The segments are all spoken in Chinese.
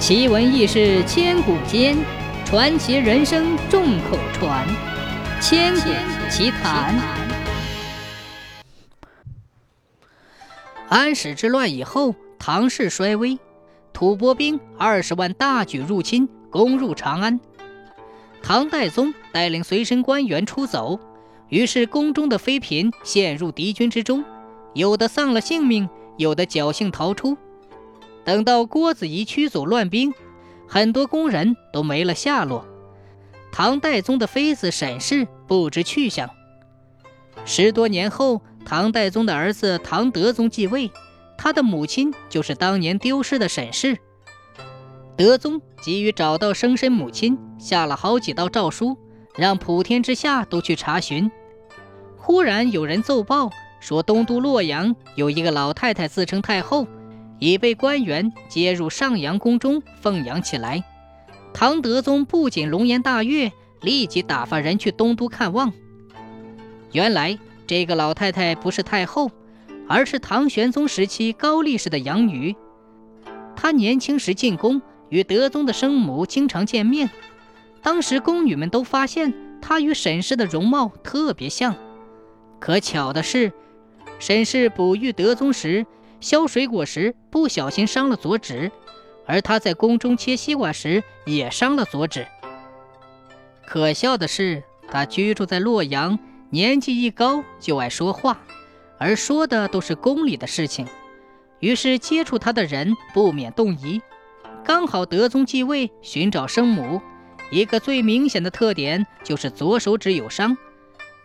奇闻异事千古间，传奇人生众口传。千古奇谈。安史之乱以后，唐氏衰微，吐蕃兵二十万大举入侵，攻入长安。唐代宗带领随身官员出走，于是宫中的妃嫔陷入敌军之中，有的丧了性命，有的侥幸逃出。等到郭子仪驱走乱兵，很多宫人都没了下落。唐代宗的妃子沈氏不知去向。十多年后，唐代宗的儿子唐德宗继位，他的母亲就是当年丢失的沈氏。德宗急于找到生身母亲，下了好几道诏书，让普天之下都去查询。忽然有人奏报说，东都洛阳有一个老太太自称太后。已被官员接入上阳宫中奉养起来。唐德宗不仅龙颜大悦，立即打发人去东都看望。原来这个老太太不是太后，而是唐玄宗时期高力士的养女。她年轻时进宫，与德宗的生母经常见面。当时宫女们都发现她与沈氏的容貌特别像。可巧的是，沈氏哺育德宗时。削水果时不小心伤了左指，而他在宫中切西瓜时也伤了左指。可笑的是，他居住在洛阳，年纪一高就爱说话，而说的都是宫里的事情，于是接触他的人不免动疑。刚好德宗继位，寻找生母，一个最明显的特点就是左手指有伤，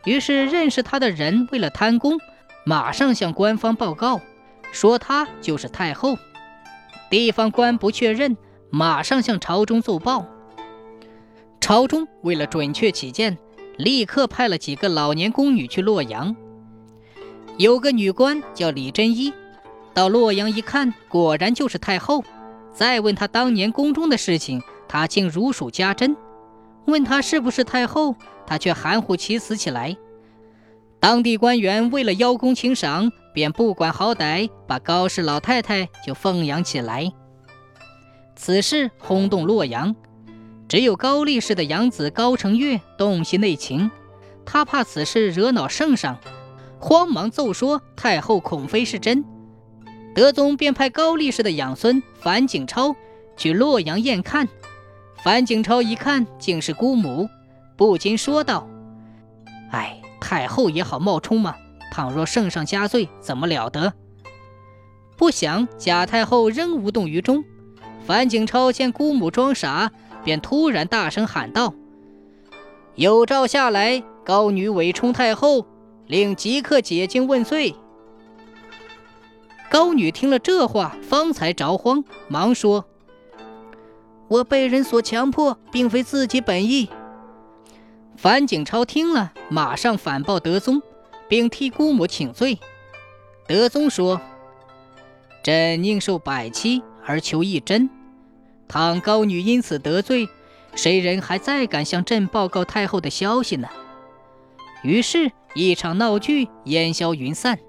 于是认识他的人为了贪功，马上向官方报告。说她就是太后，地方官不确认，马上向朝中奏报。朝中为了准确起见，立刻派了几个老年宫女去洛阳。有个女官叫李贞一，到洛阳一看，果然就是太后。再问她当年宫中的事情，她竟如数家珍。问她是不是太后，她却含糊其辞起来。当地官员为了邀功请赏。便不管好歹，把高氏老太太就奉养起来。此事轰动洛阳，只有高力士的养子高承岳洞悉内情，他怕此事惹恼圣上，慌忙奏说太后恐非是真。德宗便派高力士的养孙樊景超去洛阳验看。樊景超一看，竟是姑母，不禁说道：“哎，太后也好冒充吗？”倘若圣上加罪，怎么了得？不想贾太后仍无动于衷。樊景超见姑母装傻，便突然大声喊道：“有诏下来，高女伪充太后，令即刻解禁问罪。”高女听了这话，方才着慌，忙说：“我被人所强迫，并非自己本意。”樊景超听了，马上反报德宗。并替姑母请罪。德宗说：“朕宁受百欺而求一真。倘高女因此得罪，谁人还再敢向朕报告太后的消息呢？”于是，一场闹剧烟消云散。